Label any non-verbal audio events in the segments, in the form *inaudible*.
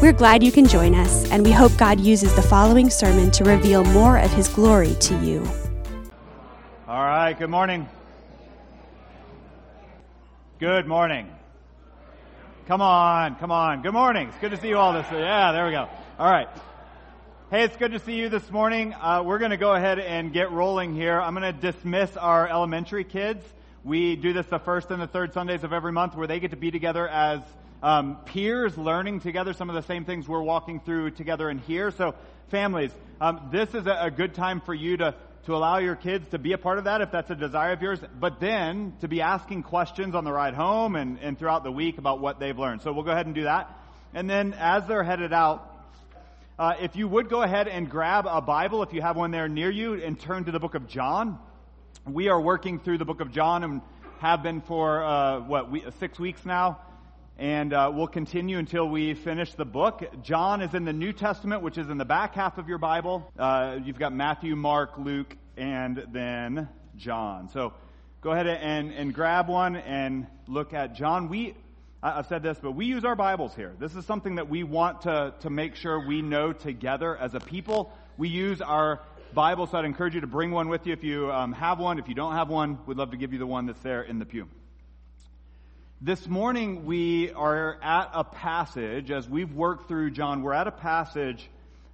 We're glad you can join us, and we hope God uses the following sermon to reveal more of His glory to you. All right, good morning. Good morning. Come on, come on. Good morning. It's good to see you all this. Yeah, there we go. All right. Hey, it's good to see you this morning. Uh, we're going to go ahead and get rolling here. I'm going to dismiss our elementary kids. We do this the first and the third Sundays of every month where they get to be together as um, peers learning together some of the same things we're walking through together in here. So families, um, this is a, a good time for you to to allow your kids to be a part of that if that's a desire of yours, but then to be asking questions on the ride home and, and throughout the week about what they've learned. So we'll go ahead and do that. And then as they're headed out, uh, if you would go ahead and grab a Bible, if you have one there near you, and turn to the book of John. We are working through the book of John and have been for, uh, what, we, six weeks now and uh, we'll continue until we finish the book. John is in the New Testament, which is in the back half of your Bible. Uh, you've got Matthew, Mark, Luke, and then John. So go ahead and, and grab one and look at John. We, I've said this, but we use our Bibles here. This is something that we want to, to make sure we know together as a people. We use our Bible, so I'd encourage you to bring one with you if you um, have one. If you don't have one, we'd love to give you the one that's there in the pew. This morning we are at a passage, as we've worked through John, we're at a passage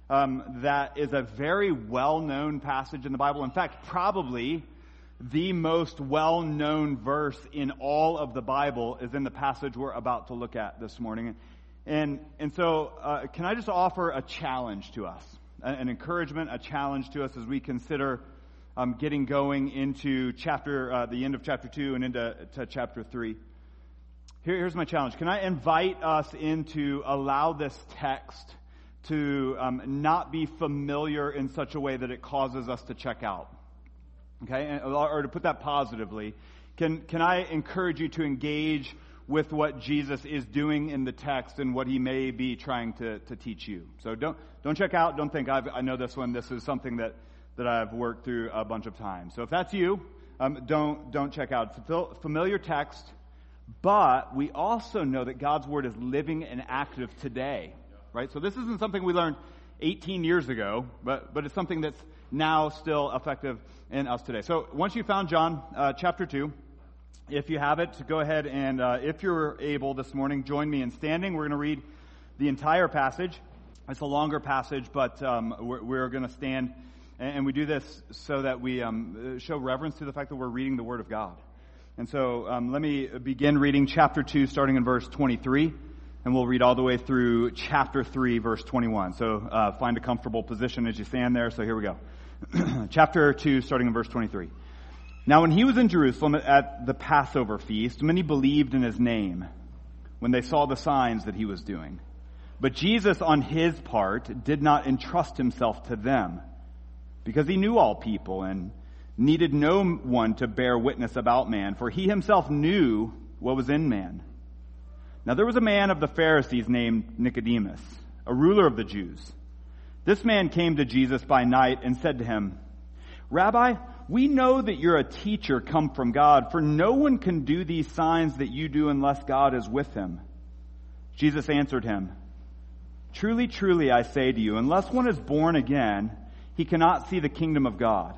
um, that is a very well known passage in the Bible. In fact, probably the most well known verse in all of the Bible is in the passage we're about to look at this morning. And, and so, uh, can I just offer a challenge to us? An encouragement, a challenge to us as we consider um, getting going into chapter, uh, the end of chapter 2 and into chapter 3. Here, here's my challenge. Can I invite us into allow this text to um, not be familiar in such a way that it causes us to check out? Okay, or to put that positively, can, can I encourage you to engage with what Jesus is doing in the text and what he may be trying to, to teach you? So don't, don't check out. Don't think I've, I know this one. This is something that, that I've worked through a bunch of times. So if that's you, um, don't, don't check out. Familiar text. But we also know that God's Word is living and active today, right? So this isn't something we learned 18 years ago, but, but it's something that's now still effective in us today. So once you found John uh, chapter 2, if you have it, go ahead and uh, if you're able this morning, join me in standing. We're going to read the entire passage. It's a longer passage, but um, we're, we're going to stand, and, and, we do this so that we um, show reverence to the fact that we're reading the Word of God. And so um, let me begin reading chapter 2, starting in verse 23, and we'll read all the way through chapter 3, verse 21. So uh, find a comfortable position as you stand there. So here we go. *clears throat* chapter 2, starting in verse 23. Now, when he was in Jerusalem at the Passover feast, many believed in his name when they saw the signs that he was doing. But Jesus, on his part, did not entrust himself to them because he knew all people and needed no one to bear witness about man, for he himself knew what was in man. Now there was a man of the Pharisees named Nicodemus, a ruler of the Jews. This man came to Jesus by night and said to him, Rabbi, we know that you're a teacher come from God, for no one can do these signs that you do unless God is with him. Jesus answered him, Truly, truly, I say to you, unless one is born again, he cannot see the kingdom of God.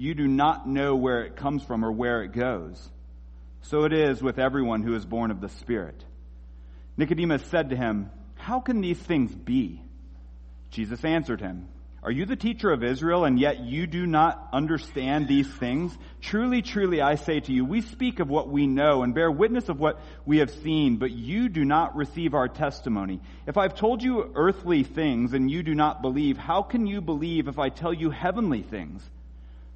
you do not know where it comes from or where it goes. So it is with everyone who is born of the Spirit. Nicodemus said to him, How can these things be? Jesus answered him, Are you the teacher of Israel, and yet you do not understand these things? Truly, truly, I say to you, we speak of what we know and bear witness of what we have seen, but you do not receive our testimony. If I've told you earthly things and you do not believe, how can you believe if I tell you heavenly things?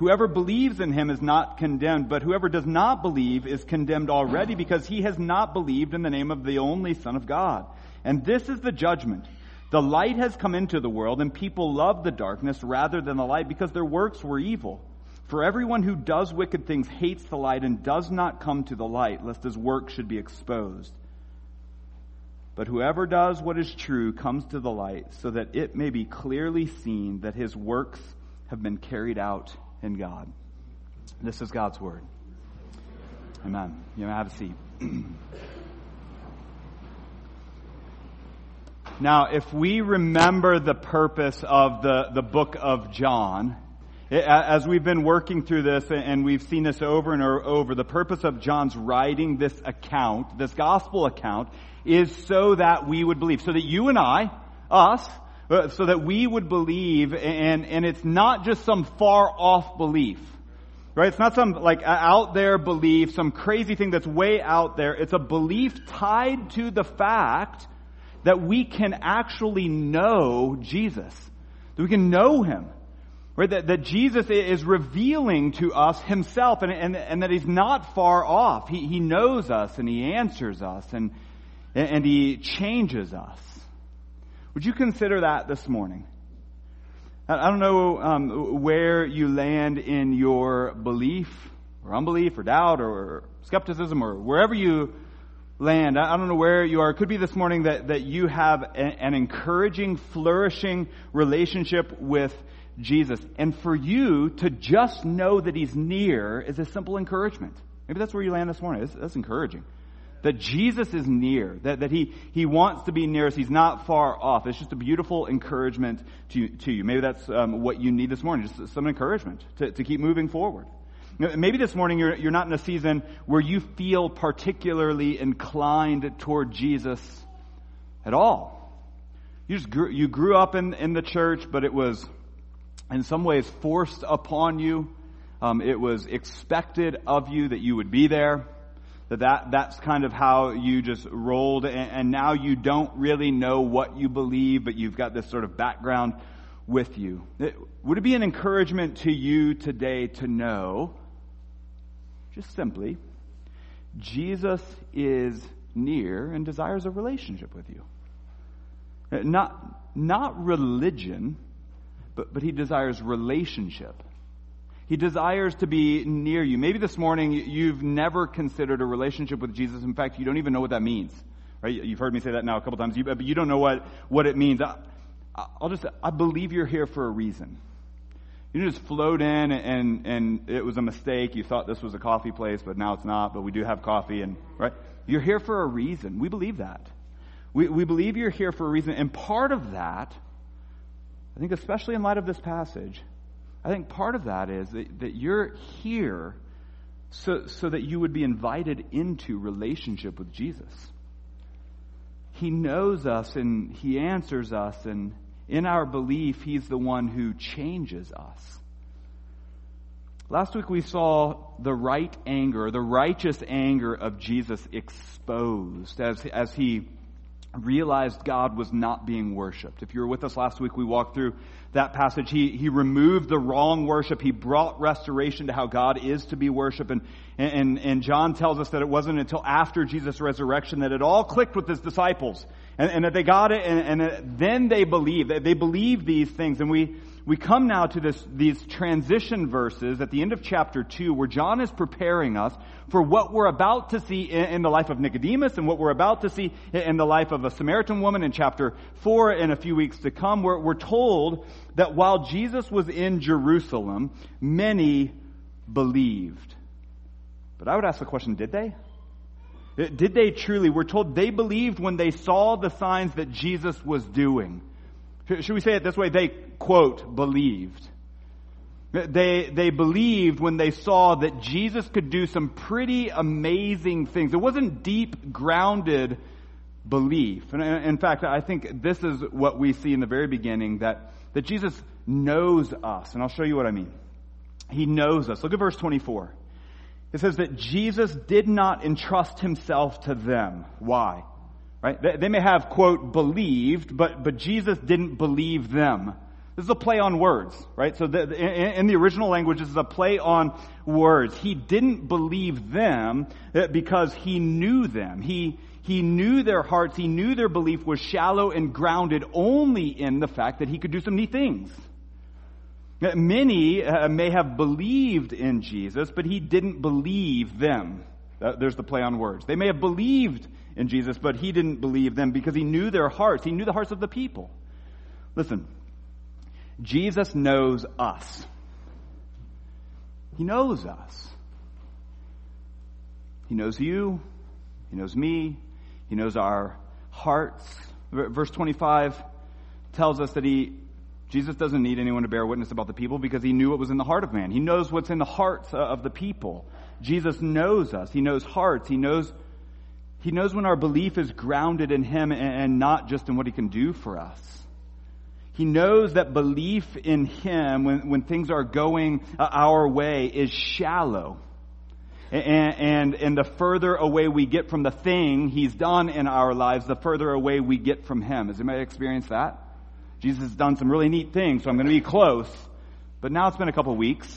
Whoever believes in him is not condemned, but whoever does not believe is condemned already because he has not believed in the name of the only Son of God. And this is the judgment. The light has come into the world, and people love the darkness rather than the light because their works were evil. For everyone who does wicked things hates the light and does not come to the light, lest his work should be exposed. But whoever does what is true comes to the light, so that it may be clearly seen that his works have been carried out in God. This is God's word. Amen. You may have a seat. *clears throat* Now, if we remember the purpose of the, the book of John, as we've been working through this and we've seen this over and over, the purpose of John's writing this account, this gospel account, is so that we would believe, so that you and I, us, Uh, so that we would believe, and, and it's not just some far off belief. Right? It's not some like out there belief, some crazy thing that's way out there. It's a belief tied to the fact that we can actually know Jesus, that we can know Him. Right? That, that Jesus is revealing to us Himself and, and, and that He's not far off. He, he knows us and He answers us and, and He changes us. Would you consider that this morning? I don't know um, where you land in your belief or unbelief or doubt or skepticism or wherever you land. I don't know where you are. It could be this morning that, that you have a, an encouraging, flourishing relationship with Jesus. And for you to just know that He's near is a simple encouragement. Maybe that's where you land this morning. That's, that's encouraging. That Jesus is near, that, that he, he wants to be near us. He's not far off. It's just a beautiful encouragement to, to you. Maybe that's um, what you need this morning, just some encouragement to, to keep moving forward. Maybe this morning you're, you're not in a season where you feel particularly inclined toward Jesus at all. You just grew, you grew up in, in the church, but it was in some ways forced upon you. Um, it was expected of you that you would be there. That, that that's kind of how you just rolled, and, and now you don't really know what you believe, but you've got this sort of background with you. It, would it be an encouragement to you today to know just simply, Jesus is near and desires a relationship with you. Not, not religion, but, but he desires relationship. He desires to be near you. Maybe this morning you've never considered a relationship with Jesus. In fact, you don't even know what that means. Right? You've heard me say that now a couple times, but you don't know what, what it means. I, I'll just, I believe you're here for a reason. You just float in and, and it was a mistake. You thought this was a coffee place, but now it's not, but we do have coffee and, right? You're here for a reason. We believe that. We, we believe you're here for a reason. And part of that, I think especially in light of this passage, I think part of that is that, that you're here so, so that you would be invited into relationship with Jesus. He knows us and He answers us and in our belief, He's the one who changes us. Last week we saw the right anger, the righteous anger of Jesus exposed as, as He realized God was not being worshiped. If you were with us last week, we walked through that passage. He, he removed the wrong worship. He brought restoration to how God is to be worshiped. And, and, and John tells us that it wasn't until after Jesus' resurrection that it all clicked with his disciples. And, and that they got it and, and then they believed. They believed these things. And we, we come now to this, these transition verses at the end of chapter 2 where John is preparing us for what we're about to see in, in the life of Nicodemus and what we're about to see in the life of a Samaritan woman in chapter 4 in a few weeks to come. We're, we're told that while Jesus was in Jerusalem, many believed. But I would ask the question, did they? Did they truly? We're told they believed when they saw the signs that Jesus was doing. Should we say it this way? They, quote, believed. They, they believed when they saw that Jesus could do some pretty amazing things. It wasn't deep, grounded belief. And in fact, I think this is what we see in the very beginning that, that Jesus knows us. And I'll show you what I mean. He knows us. Look at verse 24. It says that Jesus did not entrust himself to them. Why? Right? They, they may have, quote, believed, but, but Jesus didn't believe them. This is a play on words, right? So the, in, in, the original language, this is a play on words. He didn't believe them uh, because he knew them. He, he knew their hearts. He knew their belief was shallow and grounded only in the fact that he could do some neat things. Uh, many uh, may have believed in Jesus, but he didn't believe them. There's the play on words. They may have believed in Jesus, but he didn't believe them because he knew their hearts. He knew the hearts of the people. Listen, Jesus knows us. He knows us. He knows you. He knows me. He knows our hearts. Verse 25 tells us that he, Jesus doesn't need anyone to bear witness about the people because he knew what was in the heart of man. He knows what's in the hearts of the people. Jesus knows us. He knows hearts. He knows he knows when our belief is grounded in Him and not just in what He can do for us. He knows that belief in Him, when, when things are going uh, our way, is shallow. And, and, and the further away we get from the thing He's done in our lives, the further away we get from Him. Has anybody experienced that? Jesus has done some really neat things, so I'm going to be close. But now it's been a couple weeks,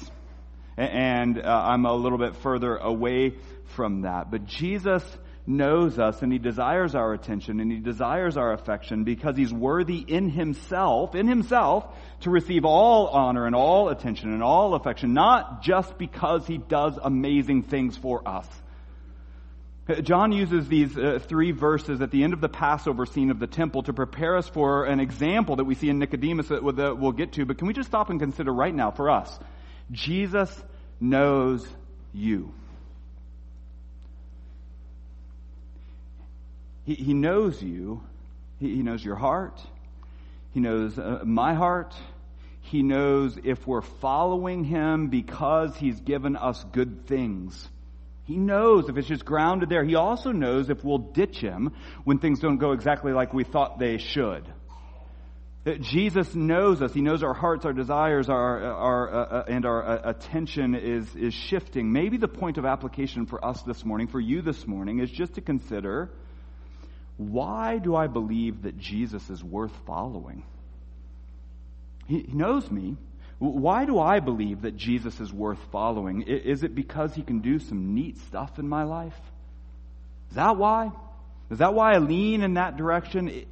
and uh, I'm a little bit further away from that. But Jesus knows us and he desires our attention and he desires our affection because he's worthy in himself, in himself, to receive all honor and all attention and all affection, not just because he does amazing things for us. John uses these uh, three verses at the end of the Passover scene of the temple to prepare us for an example that we see in Nicodemus that we'll get to. But can we just stop and consider right now for us? Jesus knows you. He, he knows you. He, he knows your heart. He knows uh, my heart. He knows if we're following Him because He's given us good things. He knows if it's just grounded there. He also knows if we'll ditch Him when things don't go exactly like we thought they should. That Jesus knows us. He knows our hearts, our desires, our, our, uh, uh and our uh, attention is, is shifting. Maybe the point of application for us this morning, for you this morning, is just to consider why do I believe that Jesus is worth following? He, knows me. Why do I believe that Jesus is worth following? Is it because he can do some neat stuff in my life? Is that why? Is that why I lean in that direction?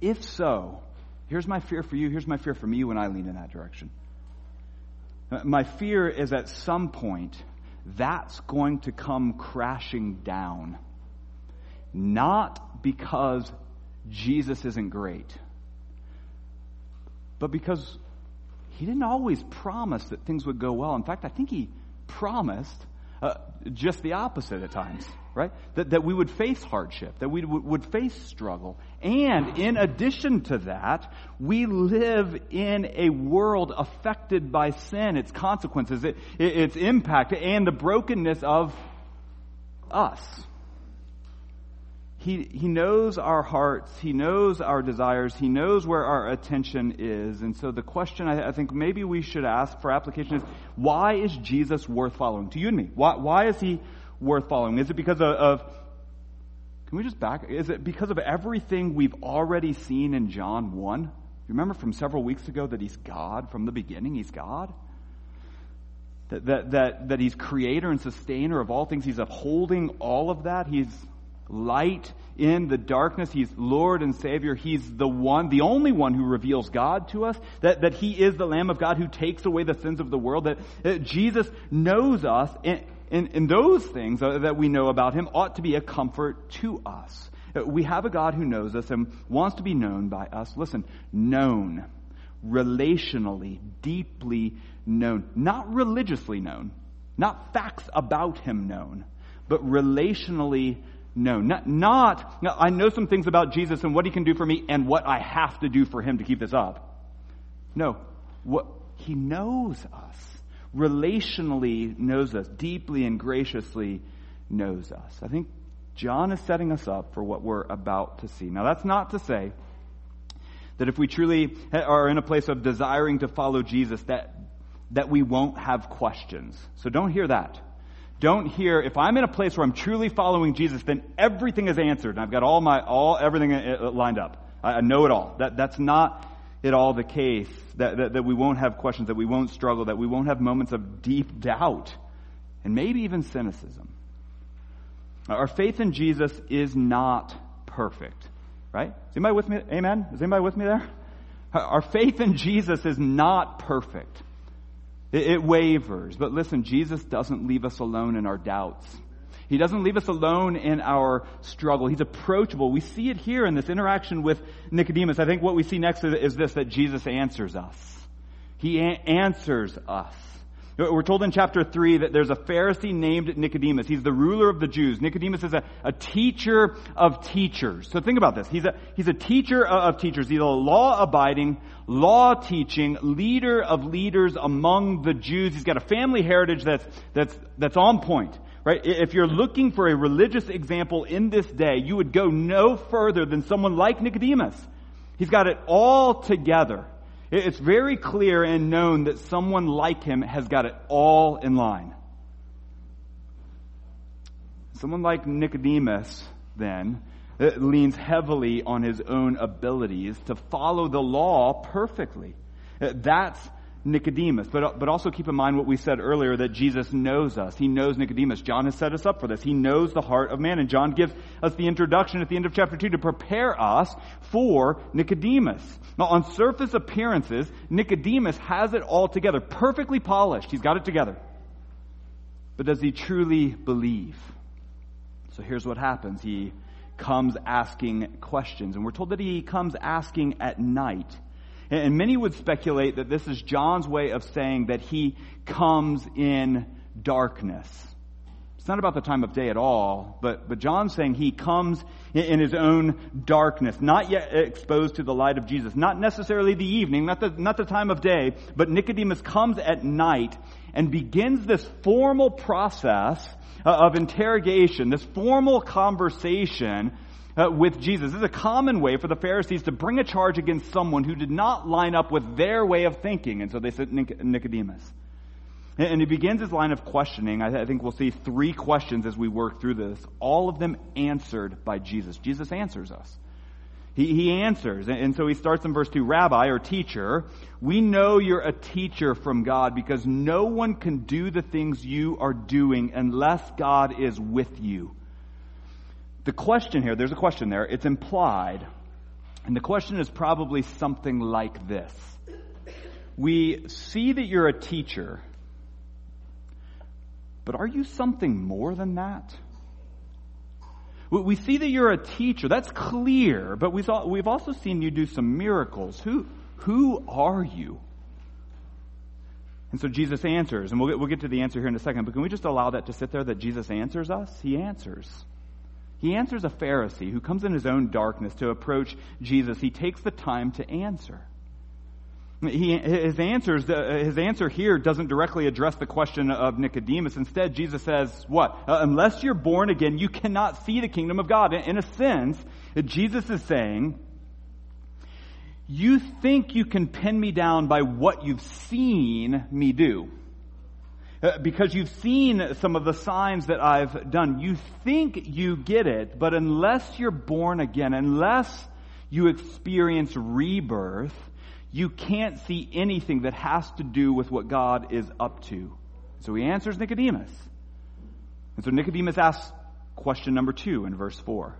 If so, here's my fear for you. Here's my fear for me when I lean in that direction. Uh, my fear is at some point that's going to come crashing down not because Jesus isn't great, but because he didn't always promise that things would go well. In fact, I think he promised uh, just the opposite at times, right? That, that we would face hardship, that we would, would face struggle. And in addition to that, we live in a world affected by sin, its consequences, it, its impact, and the brokenness of us. He, he knows our hearts. He knows our desires. He knows where our attention is. And so the question I, I, think maybe we should ask for application is, why is Jesus worth following? To you and me. Why, why is he worth following? Is it because of, of, can we just back, is it because of everything we've already seen in John 1? You remember from several weeks ago that he's God from the beginning? He's God? That, that, that, that he's creator and sustainer of all things. He's upholding all of that. He's light in the darkness. He's Lord and Savior. He's the one, the only one who reveals God to us. That, that He is the Lamb of God who takes away the sins of the world. That, that Jesus knows us. And, and, and those things that we know about Him ought to be a comfort to us. We have a God who knows us and wants to be known by us. Listen, known. Relationally, deeply known. Not religiously known. Not facts about Him known. But relationally no, not, not, I know some things about Jesus and what he can do for me and what I have to do for him to keep this up. No, what, he knows us, relationally knows us, deeply and graciously knows us. I think John is setting us up for what we're about to see. Now, that's not to say that if we truly are in a place of desiring to follow Jesus, that, that we won't have questions. So don't hear that don't hear, if I'm in a place where I'm truly following Jesus, then everything is answered and I've got all my, all, everything uh, uh, lined up. I, I know it all. That, that's not at all the case. That, that, that we won't have questions, that we won't struggle, that we won't have moments of deep doubt and maybe even cynicism. Our faith in Jesus is not perfect, right? Is anybody with me? Amen? Is anybody with me there? Our faith in Jesus is not perfect. It, it wavers. But listen, Jesus doesn't leave us alone in our doubts. He doesn't leave us alone in our struggle. He's approachable. We see it here in this interaction with Nicodemus. I think what we see next is this, that Jesus answers us. He a- answers us. We're told in chapter 3 that there's a Pharisee named Nicodemus. He's the ruler of the Jews. Nicodemus is a, a teacher of teachers. So think about this. He's a, he's a teacher of teachers. He's a law abiding, law teaching, leader of leaders among the Jews. He's got a family heritage that's, that's, that's on point. Right? If you're looking for a religious example in this day, you would go no further than someone like Nicodemus. He's got it all together. It's very clear and known that someone like him has got it all in line. Someone like Nicodemus, then, uh, leans heavily on his own abilities to follow the law perfectly. Uh, that's Nicodemus. But, but also keep in mind what we said earlier that Jesus knows us. He knows Nicodemus. John has set us up for this. He knows the heart of man. And John gives us the introduction at the end of chapter 2 to prepare us for Nicodemus. Now, on surface appearances, Nicodemus has it all together, perfectly polished. He's got it together. But does he truly believe? So here's what happens. He comes asking questions. And we're told that he comes asking at night. And many would speculate that this is John's way of saying that he comes in darkness. It's not about the time of day at all, but, but John's saying he comes in his own darkness, not yet exposed to the light of Jesus. Not necessarily the evening, not the, not the time of day, but Nicodemus comes at night and begins this formal process uh, of interrogation, this formal conversation uh, with Jesus. This is a common way for the Pharisees to bring a charge against someone who did not line up with their way of thinking. And so they sent Nicodemus. And he begins his line of questioning. I think we'll see three questions as we work through this, all of them answered by Jesus. Jesus answers us. He, he answers. And so he starts in verse 2 Rabbi or teacher, we know you're a teacher from God because no one can do the things you are doing unless God is with you. The question here, there's a question there, it's implied. And the question is probably something like this We see that you're a teacher, but are you something more than that? We see that you're a teacher. That's clear, but we've also seen you do some miracles. Who, who are you? And so Jesus answers, and we'll get, we'll get to the answer here in a second, but can we just allow that to sit there that Jesus answers us? He answers. He answers a Pharisee who comes in his own darkness to approach Jesus. He takes the time to answer. He, his, answers, his answer here doesn't directly address the question of Nicodemus. Instead, Jesus says, what? Uh, unless you're born again, you cannot see the kingdom of God. In a sense, Jesus is saying, you think you can pin me down by what you've seen me do. Uh, because you've seen some of the signs that I've done. You think you get it, but unless you're born again, unless you experience rebirth, you can't see anything that has to do with what God is up to. So he answers Nicodemus. And so Nicodemus asks question number two in verse 4.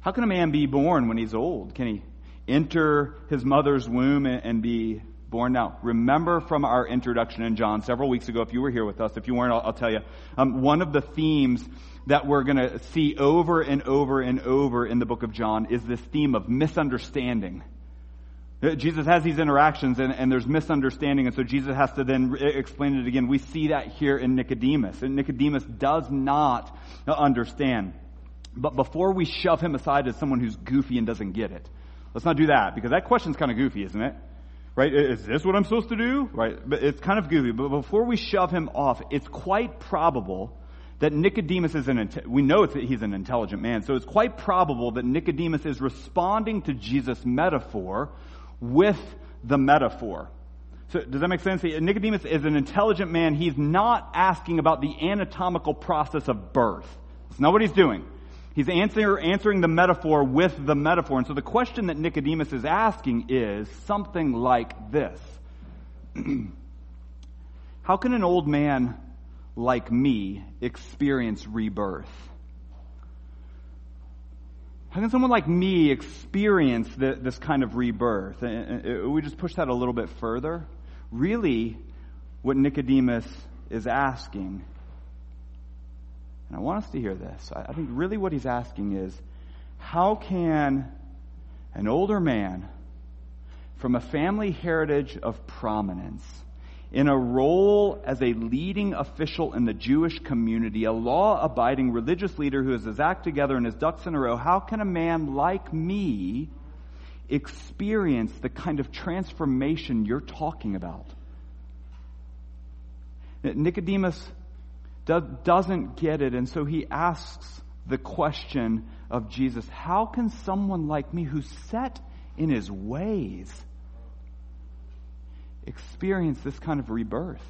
How can a man be born when he's old? Can he enter his mother's womb and be born now. Remember from our introduction in John several weeks ago, if you were here with us, if you weren't, I'll, I'll tell you. Um, one of the themes that we're going to see over and over and over in the book of John is this theme of misunderstanding. Uh, Jesus has these interactions and, and, there's misunderstanding, and so Jesus has to then explain it again. We see that here in Nicodemus, and Nicodemus does not understand. But before we shove him aside as someone who's goofy and doesn't get it, let's not do that because that question's kind of goofy, isn't it? Right? Is this what I'm supposed to do? Right? But it's kind of goofy. But before we shove him off, it's quite probable that Nicodemus is an, we know that he's an intelligent man, so it's quite probable that Nicodemus is responding to Jesus' metaphor with the metaphor. So does that make sense? Nicodemus is an intelligent man. He's not asking about the anatomical process of birth. That's not what he's doing. He's answer, answering the metaphor with the metaphor. And so the question that Nicodemus is asking is something like this *clears throat* How can an old man like me experience rebirth? How can someone like me experience this kind of rebirth? And we just push that a little bit further. Really, what Nicodemus is asking and I want us to hear this. I think really what he's asking is how can an older man from a family heritage of prominence, in a role as a leading official in the Jewish community, a law abiding religious leader who has his act together and his ducks in a row, how can a man like me experience the kind of transformation you're talking about? Nicodemus doesn't get it, and so he asks the question of Jesus How can someone like me who's set in his ways experience this kind of rebirth?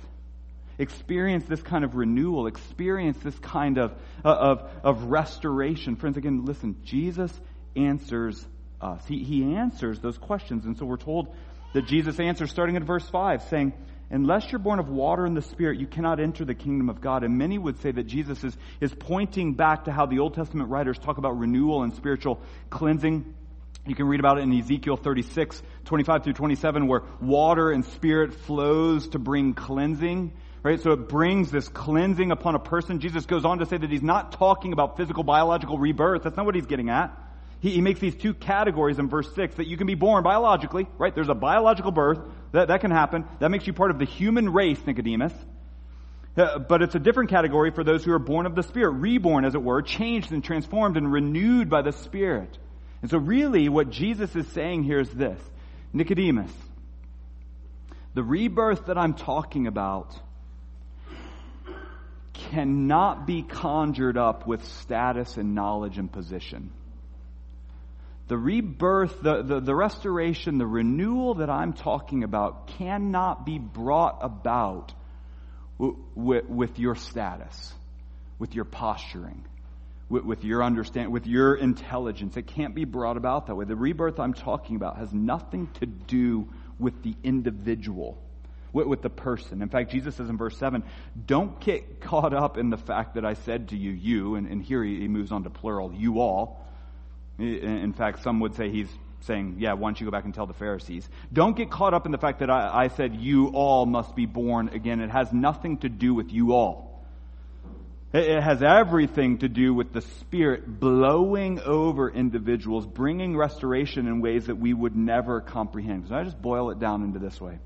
Experience this kind of renewal, experience this kind of, uh, of, of restoration. Friends, again, listen, Jesus answers us. He, he answers those questions. And so we're told that Jesus answers starting at verse 5, saying, Unless you're born of water and the Spirit, you cannot enter the kingdom of God. And many would say that Jesus is, is pointing back to how the Old Testament writers talk about renewal and spiritual cleansing. You can read about it in Ezekiel 36, 25 through 27, where water and spirit flows to bring cleansing. Right? So it brings this cleansing upon a person. Jesus goes on to say that he's not talking about physical, biological rebirth. That's not what he's getting at. He, he makes these two categories in verse 6 that you can be born biologically, right? There's a biological birth. That, that can happen. That makes you part of the human race, Nicodemus. Uh, but it's a different category for those who are born of the Spirit, reborn, as it were, changed and transformed and renewed by the Spirit. And so, really, what Jesus is saying here is this Nicodemus, the rebirth that I'm talking about cannot be conjured up with status and knowledge and position the rebirth, the, the, the, restoration, the renewal that I'm talking about cannot be brought about w- w- with your status, with your posturing, with, with your understanding, with your intelligence. It can't be brought about that way. The rebirth I'm talking about has nothing to do with the individual. With, the person. In fact, Jesus says in verse 7, don't get caught up in the fact that I said to you, you, and, and here he, he moves on to plural, you all. In fact, some would say he's saying, yeah, why don't you go back and tell the Pharisees? Don't get caught up in the fact that I, I said you all must be born again. It has nothing to do with you all. It has everything to do with the Spirit blowing over individuals, bringing restoration in ways that we would never comprehend. So I just boil it down into this way.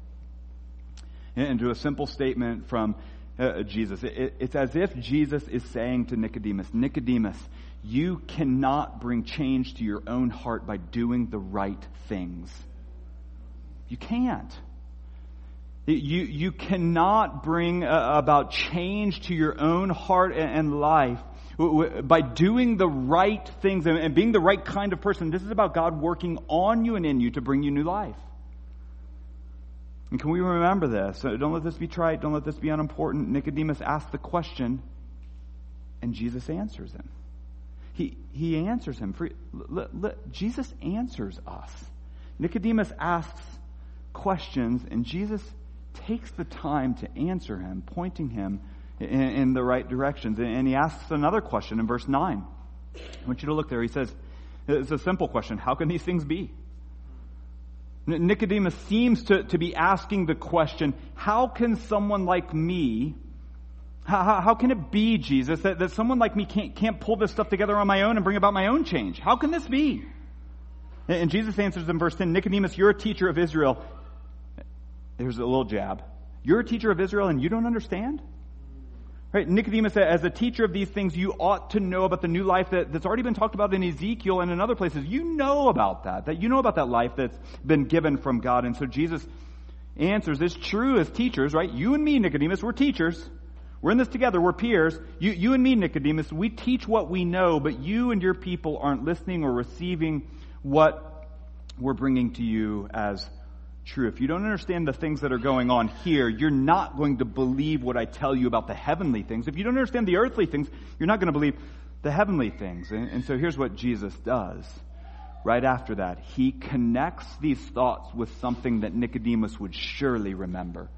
Into a simple statement from uh, Jesus. It, it's as if Jesus is saying to Nicodemus, Nicodemus, you cannot bring change to your own heart by doing the right things. You can't. You, you cannot bring uh, about change to your own heart and life by doing the right things and being the right kind of person. This is about God working on you and in you to bring you new life. And can we remember this? Don't let this be trite. Don't let this be unimportant. Nicodemus asked the question, and Jesus answers him. He, he answers him. Jesus answers us. Nicodemus asks questions, and Jesus takes the time to answer him, pointing him in, in the right directions. And he asks another question in verse 9. I want you to look there. He says, it's a simple question. How can these things be? Nicodemus seems to, to be asking the question, how can someone like me, how, how can it be, Jesus, that, that someone like me can't, can't pull this stuff together on my own and bring about my own change? How can this be? And Jesus answers in verse 10, Nicodemus, you're a teacher of Israel. Here's a little jab. You're a teacher of Israel and you don't understand? Right? Nicodemus, as a teacher of these things, you ought to know about the new life that, that's already been talked about in Ezekiel and in other places. You know about that, that you know about that life that's been given from God. And so Jesus answers, it's true as teachers, right? You and me, Nicodemus, we're teachers. We're in this together. We're peers. You, you and me, Nicodemus, we teach what we know, but you and your people aren't listening or receiving what we're bringing to you as true. If you don't understand the things that are going on here, you're not going to believe what I tell you about the heavenly things. If you don't understand the earthly things, you're not going to believe the heavenly things. And, and, so here's what Jesus does. Right after that, he connects these thoughts with something that Nicodemus would surely remember.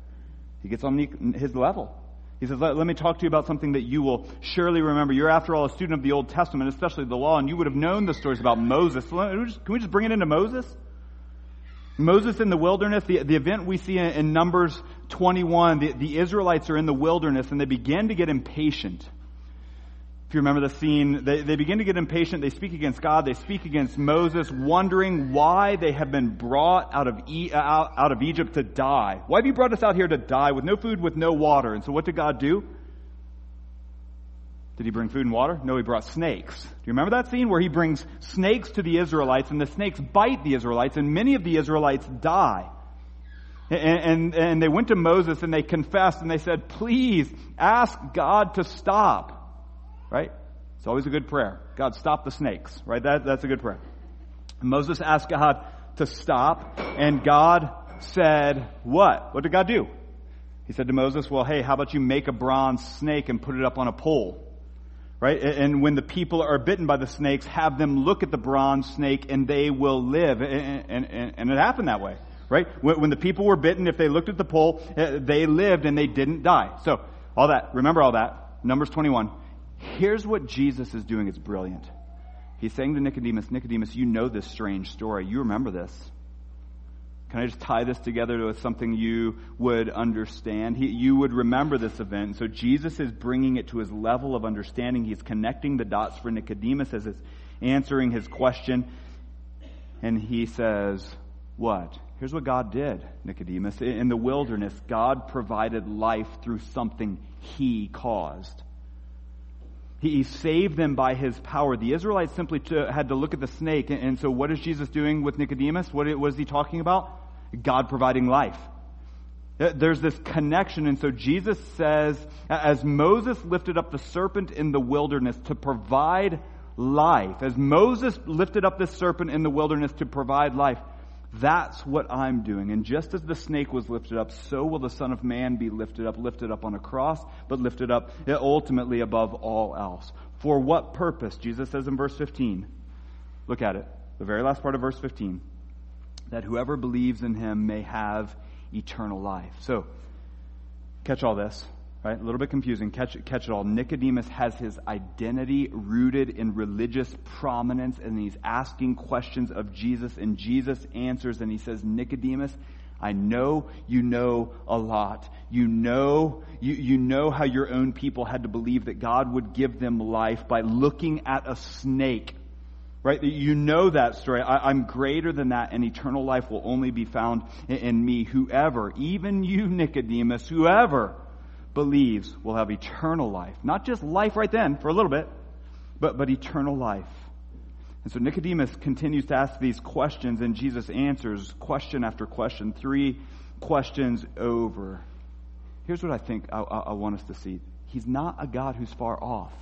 He gets on his level. He says, let, let, me talk to you about something that you will surely remember. You're, after all, a student of the Old Testament, especially the law, and you would have known the stories about Moses. Can we just bring it into Moses? Moses in the wilderness, the, the event we see in, in Numbers 21, the, the Israelites are in the wilderness and they begin to get impatient. If you remember the scene, they, they begin to get impatient. They speak against God. They speak against Moses, wondering why they have been brought out of, e, out, out of Egypt to die. Why have you brought us out here to die with no food, with no water? And so what did God do? Did he bring food and water? No, he brought snakes. Do you remember that scene where he brings snakes to the Israelites and the snakes bite the Israelites and many of the Israelites die? And, and, and they went to Moses and they confessed and they said, please ask God to stop. Right? It's always a good prayer. God, stop the snakes. Right? That, that's a good prayer. Moses asked God to stop and God said, what? What did God do? He said to Moses, well, hey, how about you make a bronze snake and put it up on a pole? right? And when the people are bitten by the snakes, have them look at the bronze snake and they will live. And, and, and it happened that way, right? When, the people were bitten, if they looked at the pole, uh, they lived and they didn't die. So, all that, remember all that. Numbers 21. Here's what Jesus is doing. It's brilliant. He's saying to Nicodemus, Nicodemus, you know this strange story. You remember this. Can I just tie this together with something you would understand? He, you would remember this event. So Jesus is bringing it to his level of understanding. He's connecting the dots for Nicodemus as it's answering his question. And he says, what? Here's what God did, Nicodemus. In the wilderness, God provided life through something he caused. He saved them by his power. The Israelites simply had to look at the snake. And so what is Jesus doing with Nicodemus? What was he talking about? God providing life. Uh, there's this connection. And so Jesus says, as Moses lifted up the serpent in the wilderness to provide life, as Moses lifted up this serpent in the wilderness to provide life, that's what I'm doing. And just as the snake was lifted up, so will the Son of Man be lifted up, lifted up on a cross, but lifted up uh, ultimately above all else. For what purpose? Jesus says in verse 15. Look at it. The very last part of verse 15 that whoever believes in him may have eternal life. So, catch all this, right? A little bit confusing. Catch, catch it all. Nicodemus has his identity rooted in religious prominence, and he's asking questions of Jesus, and Jesus answers, and he says, Nicodemus, I know you know a lot. You know, you, you know how your own people had to believe that God would give them life by looking at a snake Right? You know that story. I, am greater than that, and eternal life will only be found in, in me. Whoever, even you, Nicodemus, whoever believes will have eternal life. Not just life right then, for a little bit, but, but eternal life. And so Nicodemus continues to ask these questions, and Jesus answers question after question, three questions over. Here's what I think I, I, I want us to see He's not a God who's far off.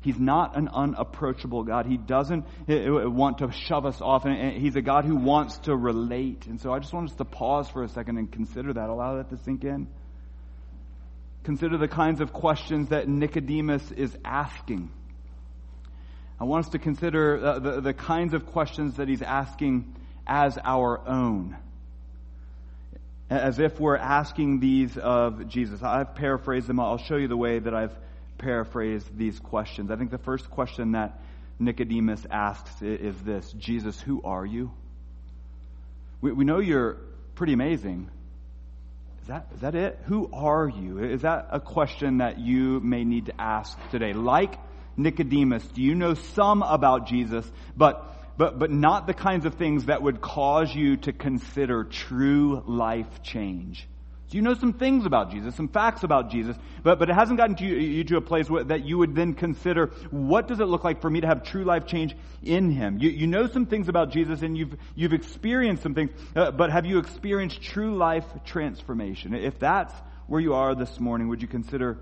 He's not an unapproachable God. He doesn't eh, eh, want to shove us off. And he's a God who wants to relate. And so I just want us to pause for a second and consider that. Allow that to sink in. Consider the kinds of questions that Nicodemus is asking. I want us to consider uh, the, the kinds of questions that he's asking as our own. as if we're asking these of Jesus. I've paraphrased them. I'll show you the way that I've paraphrased these questions. I think the first question that Nicodemus asks is this Jesus, who are you? We, we know you're pretty amazing. Is that, is that it? Who are you? Is that a question that you may need to ask today? Like Nicodemus, do you know some about Jesus, but but, but not the kinds of things that would cause you to consider true life change. So you know some things about Jesus, some facts about Jesus, but, but it hasn't gotten to you, you to a place where, that you would then consider, what does it look like for me to have true life change in Him? You, you know some things about Jesus and you've, you've experienced some things, uh, but have you experienced true life transformation? If that's where you are this morning, would you consider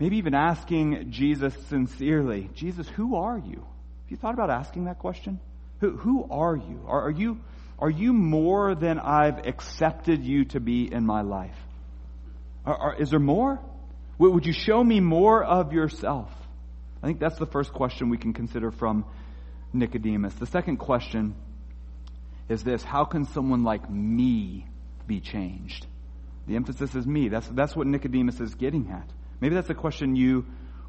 maybe even asking Jesus sincerely, Jesus, who are you? Have you thought about asking that question? Who, who are you? Are, are you? Are you more than I've accepted you to be in my life? Are, are, is there more? Would you show me more of yourself? I think that's the first question we can consider from Nicodemus. The second question is this How can someone like me be changed? The emphasis is me. That's, that's what Nicodemus is getting at. Maybe that's a question you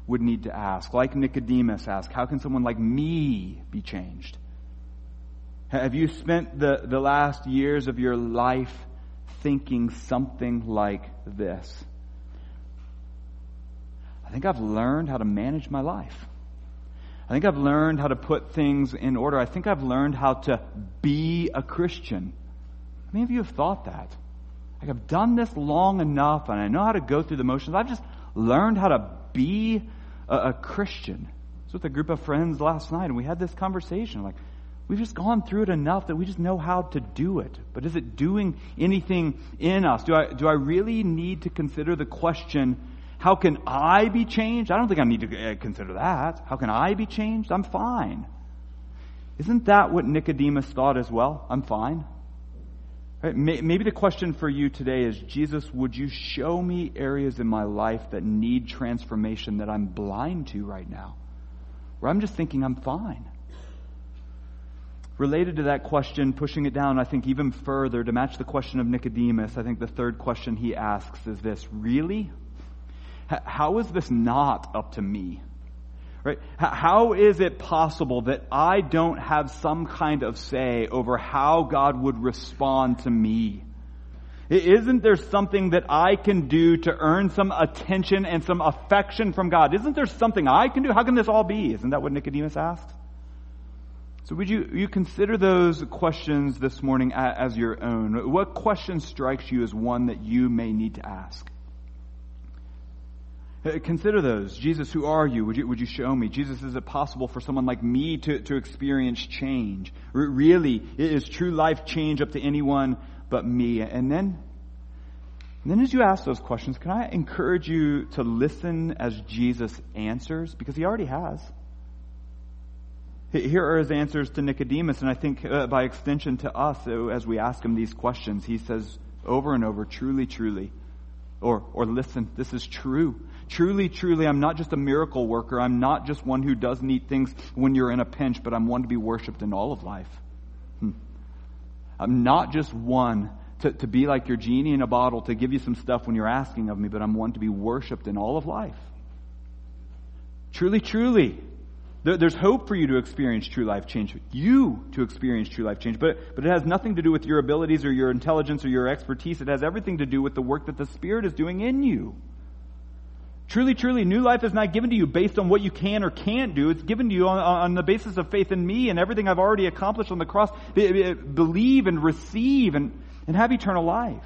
would need to ask. Like Nicodemus asked, how can someone like me be changed? Have you spent the, the last years of your life thinking something like this? I think I've learned how to manage my life. I think I've learned how to put things in order. I think I've learned how to be a Christian. Many of you have thought that? Like I've done this long enough and I know how to go through the motions. I've just learned how to be a, a Christian. I was with a group of friends last night and we had this conversation. Like, we've just gone through it enough that we just know how to do it. But is it doing anything in us? Do I, do I really need to consider the question, how can I be changed? I don't think I need to uh, consider that. How can I be changed? I'm fine. Isn't that what Nicodemus thought as well? I'm fine. Maybe the question for you today is Jesus, would you show me areas in my life that need transformation that I'm blind to right now? Where I'm just thinking I'm fine. Related to that question, pushing it down, I think even further to match the question of Nicodemus, I think the third question he asks is this Really? How is this not up to me? Right? How is it possible that I don't have some kind of say over how God would respond to me? Isn't there something that I can do to earn some attention and some affection from God? Isn't there something I can do? How can this all be? Isn't that what Nicodemus asked? So would you, you consider those questions this morning as your own? What question strikes you as one that you may need to ask? Uh, consider those. Jesus, who are you? Would you, would you show me? Jesus, is it possible for someone like me to, to experience change? Really, is true life change up to anyone but me? And then, and then as you ask those questions, can I encourage you to listen as Jesus answers? Because he already has. Here are his answers to Nicodemus, and I think uh, by extension to us uh, as we ask him these questions. He says over and over, truly, truly. Or, or listen, this is true. Truly, truly, I'm not just a miracle worker. I'm not just one who does neat things when you're in a pinch, but I'm one to be worshiped in all of life. Hmm. I'm not just one to, to be like your genie in a bottle to give you some stuff when you're asking of me, but I'm one to be worshiped in all of life. Truly, truly, there's hope for you to experience true life change, you to experience true life change, but, but it has nothing to do with your abilities or your intelligence or your expertise. It has everything to do with the work that the Spirit is doing in you. Truly, truly, new life is not given to you based on what you can or can't do. It's given to you on, on the basis of faith in me and everything I've already accomplished on the cross. Believe and receive and, and have eternal life.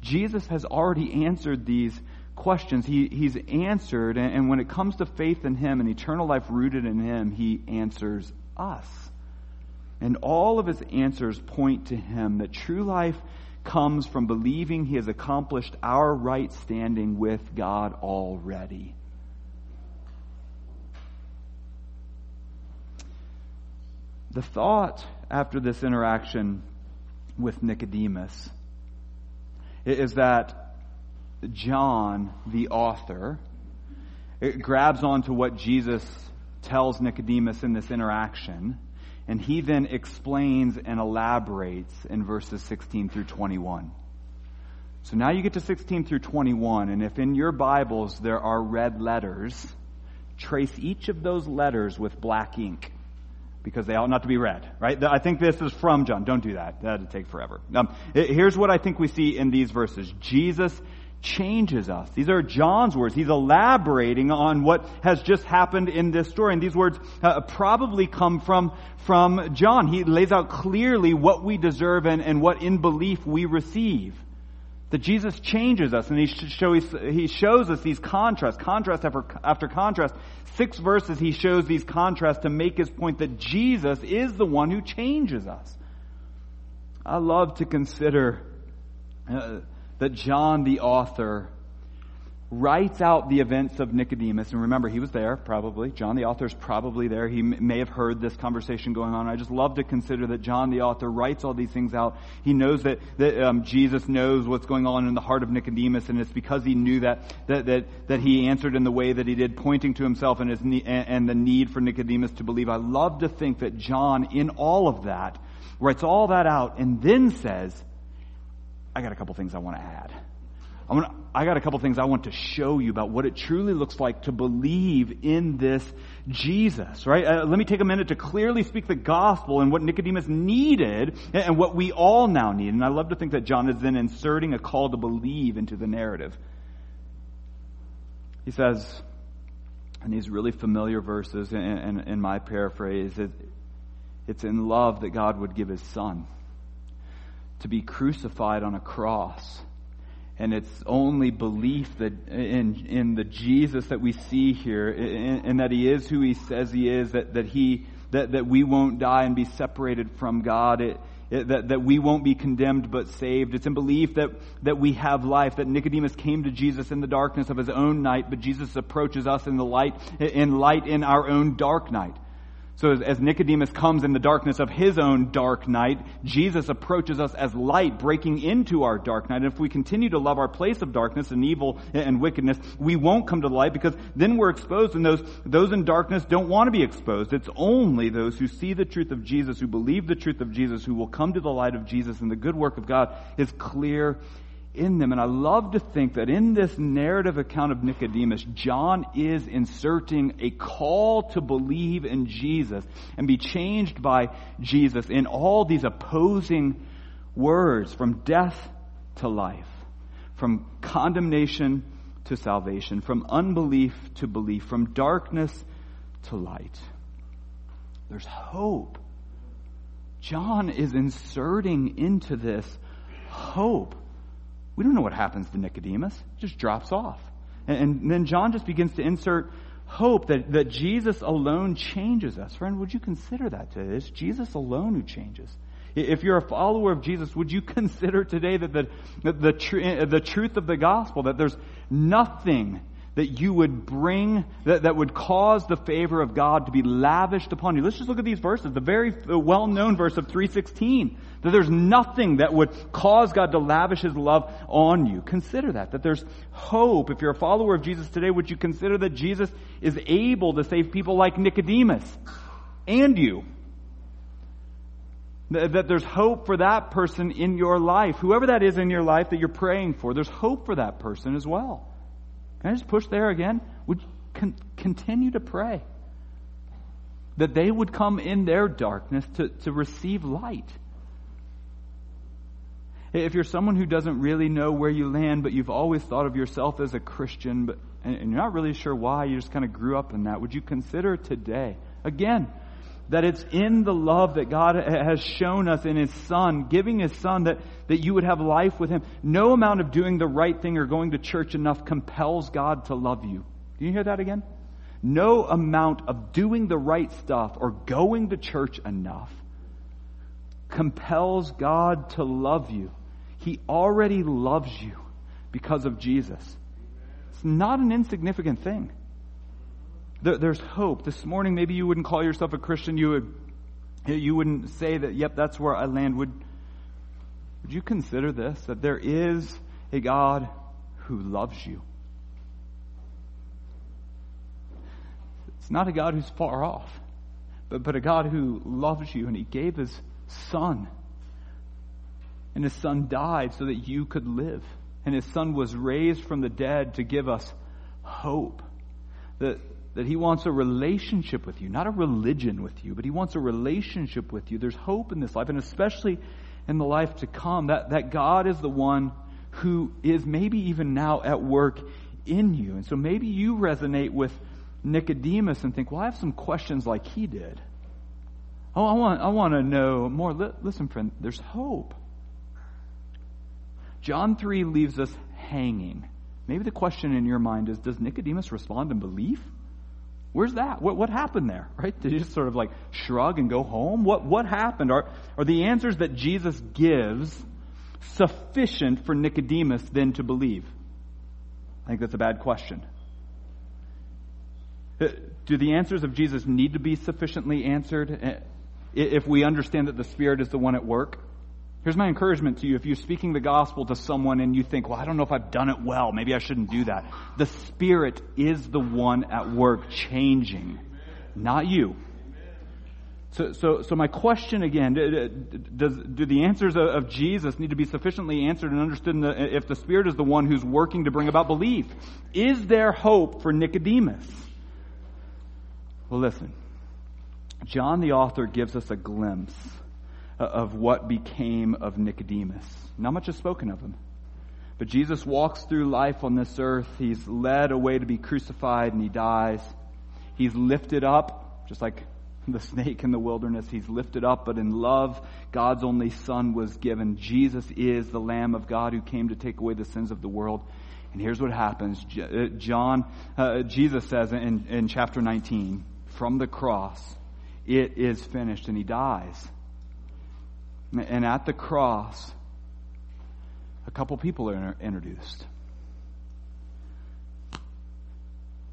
Jesus has already answered these questions. He, he's answered, and, and when it comes to faith in Him and eternal life rooted in Him, He answers us. And all of His answers point to Him that true life comes from believing He has accomplished our right standing with God already. The thought after this interaction with Nicodemus is that John, the author, grabs onto what Jesus tells Nicodemus in this interaction And he then explains and elaborates in verses 16 through 21. So now you get to 16 through 21, and if in your Bibles there are red letters, trace each of those letters with black ink because they ought not to be read, right? I think this is from John. Don't do that. That'd take forever. Um, here's what I think we see in these verses. Jesus changes us. These are John's words. He's elaborating on what has just happened in this story. And these words uh, probably come from, from John. He lays out clearly what we deserve and, and what in belief we receive. That Jesus changes us and he, shows, he shows us these contrasts, contrast after, after contrast. Six verses he shows these contrasts to make his point that Jesus is the one who changes us. I love to consider uh, that John, the author, writes out the events of Nicodemus. And remember, he was there, probably. John, the author, is probably there. He may have heard this conversation going on. I just love to consider that John, the author, writes all these things out. He knows that, that um, Jesus knows what's going on in the heart of Nicodemus, and it's because he knew that, that, that, that he answered in the way that he did, pointing to himself and, his and, and the need for Nicodemus to believe. I love to think that John, in all of that, writes all that out and then says, I got a couple things I want to add. To, I got a couple things I want to show you about what it truly looks like to believe in this Jesus, right? Uh, let me take a minute to clearly speak the gospel and what Nicodemus needed and what we all now need. And I love to think that John is then inserting a call to believe into the narrative. He says, in these really familiar verses, in, in my paraphrase, it, it's in love that God would give his son to be crucified on a cross. And it's only belief that in, in the Jesus that we see here, and that he is who he says he is, that, that he, that, that we won't die and be separated from God. It, it, that, that we won't be condemned but saved. It's in belief that, that we have life, that Nicodemus came to Jesus in the darkness of his own night, but Jesus approaches us in the light, in light in our own dark night. So as, as, Nicodemus comes in the darkness of his own dark night, Jesus approaches us as light breaking into our dark night. And if we continue to love our place of darkness and evil and wickedness, we won't come to the light because then we're exposed and those, those in darkness don't want to be exposed. It's only those who see the truth of Jesus, who believe the truth of Jesus, who will come to the light of Jesus and the good work of God is clear in them. And I love to think that in this narrative account of Nicodemus, John is inserting a call to believe in Jesus and be changed by Jesus in all these opposing words from death to life, from condemnation to salvation, from unbelief to belief, from darkness to light. There's hope. John is inserting into this hope we don't know what happens to Nicodemus. It just drops off. And, and then John just begins to insert hope that, that Jesus alone changes us. Friend, would you consider that today? It's Jesus alone who changes. If you're a follower of Jesus, would you *laughs* consider today that the, the, the, tr- the truth of the gospel, that there's nothing that you would bring, that, that would cause the favor of God to be lavished upon you. Let's just look at these verses. The very well-known verse of 316. That there's nothing that would cause God to lavish His love on you. Consider that. That there's hope. If you're a follower of Jesus today, would you consider that Jesus is able to save people like Nicodemus and you? That there's hope for that person in your life. Whoever that is in your life that you're praying for, there's hope for that person as well. Can I just push there again? Would con- continue to pray that they would come in their darkness to, to receive light. If you're someone who doesn't really know where you land, but you've always thought of yourself as a Christian, but, and you're not really sure why, you just kind of grew up in that, would you consider today, again, that it's in the love that God has shown us in His Son, giving His Son that, that you would have life with Him. No amount of doing the right thing or going to church enough compels God to love you. Do you hear that again? No amount of doing the right stuff or going to church enough compels God to love you. He already loves you because of Jesus. It's not an insignificant thing there's hope. This morning, maybe you wouldn't call yourself a Christian. You would, you wouldn't say that, yep, that's where I land. Would, would you consider this? That there is a God who loves you. It's not a God who's far off, but, but a God who loves you and he gave his son. And his son died so that you could live. And his son was raised from the dead to give us hope. That, that he wants a relationship with you, not a religion with you, but he wants a relationship with you. There's hope in this life, and especially in the life to come, that, that God is the one who is maybe even now at work in you. And so maybe you resonate with Nicodemus and think, well, I have some questions like he did. Oh, I want, I want to know more. Listen, friend, there's hope. John 3 leaves us hanging. Maybe the question in your mind is, does Nicodemus respond in belief? Where's that? What, what happened there? *laughs* Right? Did he just sort of like shrug and go home? What, what happened? Are, are the answers that Jesus gives sufficient for Nicodemus then to believe? I think that's a bad question. Uh, do the answers of Jesus need to be sufficiently answered uh, if we understand that the Spirit is the one at work? Here's my encouragement to you. If you're speaking the gospel to someone and you think, well, I don't know if I've done it well, maybe I shouldn't do that. The Spirit is the one at work changing, not you. So, so, so my question again, does, do the answers of Jesus need to be sufficiently answered and understood the, if the Spirit is the one who's working to bring about belief? Is there hope for Nicodemus? Well, listen. John the author gives us a glimpse of what became of Nicodemus. Not much is spoken of him. But Jesus walks through life on this earth. He's led away to be crucified and he dies. He's lifted up, just like the snake in the wilderness. He's lifted up, but in love, God's only Son was given. Jesus is the Lamb of God who came to take away the sins of the world. And here's what happens. Uh, John, uh, Jesus says in, in chapter 19, from the cross, it is finished, and he dies. And at the cross, a couple people are introduced.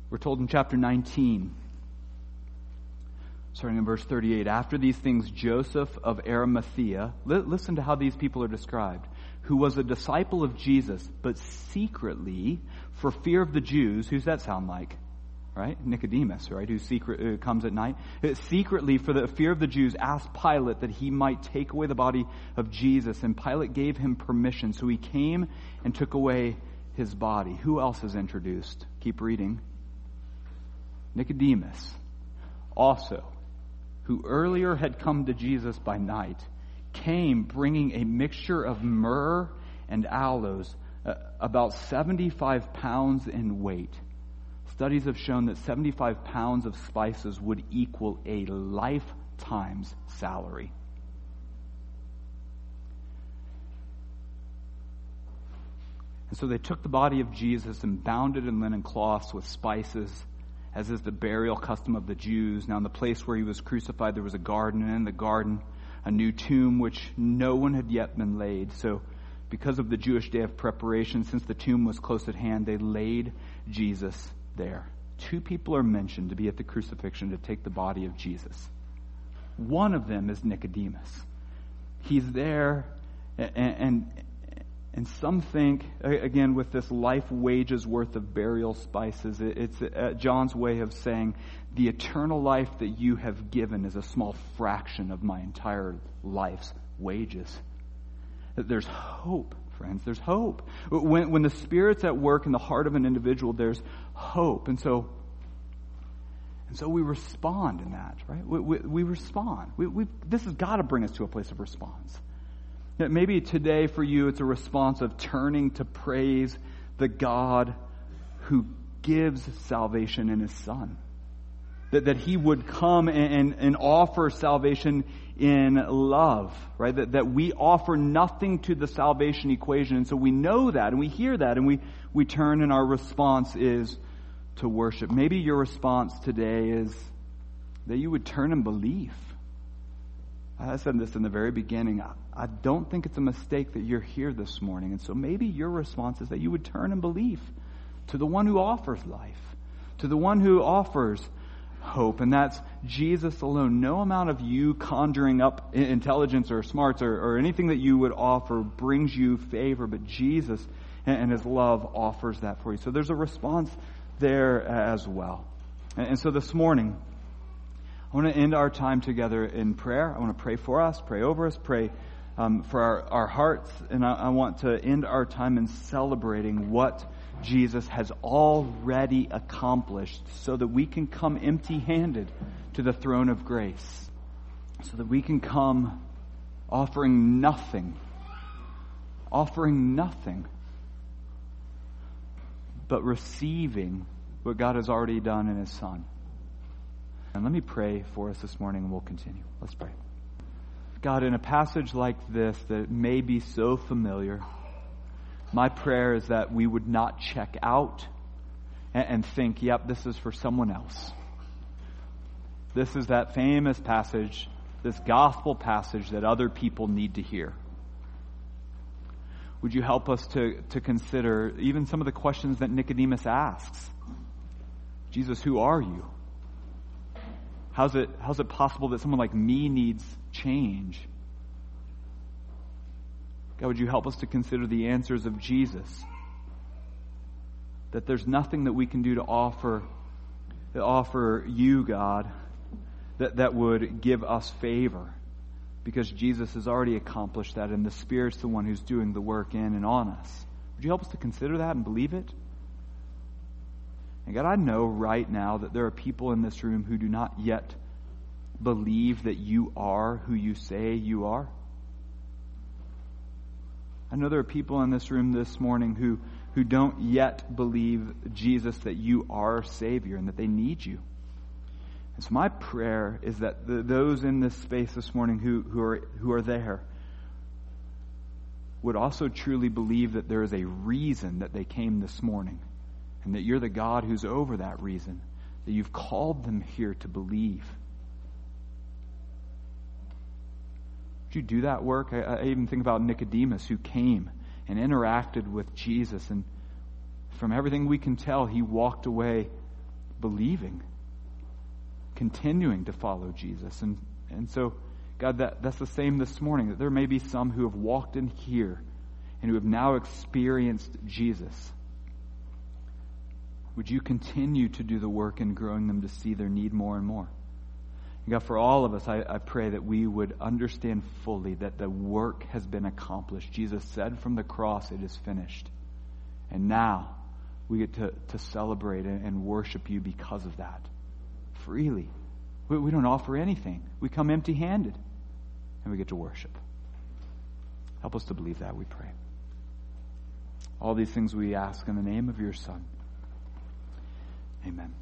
We're told in chapter 19, starting in verse 38, after these things, Joseph of Arimathea, li- listen to how these people are described, who was a disciple of Jesus, but secretly, for fear of the Jews, who's that sound like? Right? Nicodemus, right, who secret, uh, comes at night, uh, secretly for the fear of the Jews asked Pilate that he might take away the body of Jesus, and Pilate gave him permission. So he came and took away his body. Who else is introduced? Keep reading. Nicodemus, also, who earlier had come to Jesus by night, came bringing a mixture of myrrh and aloes, uh, about 75 pounds in weight. Studies have shown that 75 pounds of spices would equal a lifetime's salary. And so they took the body of Jesus and bound it in linen cloths with spices, as is the burial custom of the Jews. Now, in the place where he was crucified, there was a garden, and in the garden, a new tomb which no one had yet been laid. So, because of the Jewish day of preparation, since the tomb was close at hand, they laid Jesus there. Two people are mentioned to be at the crucifixion to take the body of Jesus. One of them is Nicodemus. He's there, and, and, and some think, again, with this life wages worth of burial spices, it's John's way of saying, the eternal life that you have given is a small fraction of my entire life's wages. That there's hope friends. There's hope. When, when the Spirit's at work in the heart of an individual, there's hope. And so, and so we respond in that, right? We, we, we respond. We, this has got to bring us to a place of response. Maybe today for you, it's a response of turning to praise the God who gives salvation in His Son. That, that He would come and, and, and offer salvation in love, right? That, that we offer nothing to the salvation equation. And so we know that and we hear that and we, we turn and our response is to worship. Maybe your response today is that you would turn and believe. I said this in the very beginning. I, I don't think it's a mistake that you're here this morning. And so maybe your response is that you would turn and believe to the one who offers life, to the one who offers hope, and that's Jesus alone. No amount of you conjuring up intelligence or smarts or, or anything that you would offer brings you favor, but Jesus and his love offers that for you. So there's a response there as well. And so this morning, I want to end our time together in prayer. I want to pray for us, pray over us, pray um, for our, our hearts, and I, I want to end our time in celebrating what Jesus has already accomplished so that we can come empty handed to the throne of grace, so that we can come offering nothing, offering nothing, but receiving what God has already done in His Son. And let me pray for us this morning and we'll continue. Let's pray. God, in a passage like this that may be so familiar, my prayer is that we would not check out and, and think, yep, this is for someone else. This is that famous passage, this gospel passage that other people need to hear. Would you help us to, to consider even some of the questions that Nicodemus asks? Jesus, who are you? How's it, how's it possible that someone like me needs change? God, would you help us to consider the answers of Jesus? That there's nothing that we can do to offer, to offer you, God, that, that would give us favor. Because Jesus has already accomplished that, and the Spirit's the one who's doing the work in and on us. Would you help us to consider that and believe it? And God, I know right now that there are people in this room who do not yet believe that you are who you say you are. I know there are people in this room this morning who, who don't yet believe, Jesus, that you are Savior and that they need you. And so my prayer is that the, those in this space this morning who, who, are, who are there would also truly believe that there is a reason that they came this morning and that you're the God who's over that reason, that you've called them here to believe. Would you do that work? I, I even think about Nicodemus who came and interacted with Jesus, and from everything we can tell, he walked away believing, continuing to follow Jesus. And, and so, God, that, that's the same this morning, that there may be some who have walked in here and who have now experienced Jesus. Would you continue to do the work in growing them to see their need more and more? God, for all of us, I, I, pray that we would understand fully that the work has been accomplished. Jesus said from the cross, it is finished. And now we get to, to celebrate and, worship you because of that. Freely. We, we don't offer anything. We come empty handed and we get to worship. Help us to believe that, we pray. All these things we ask in the name of your Son. Amen.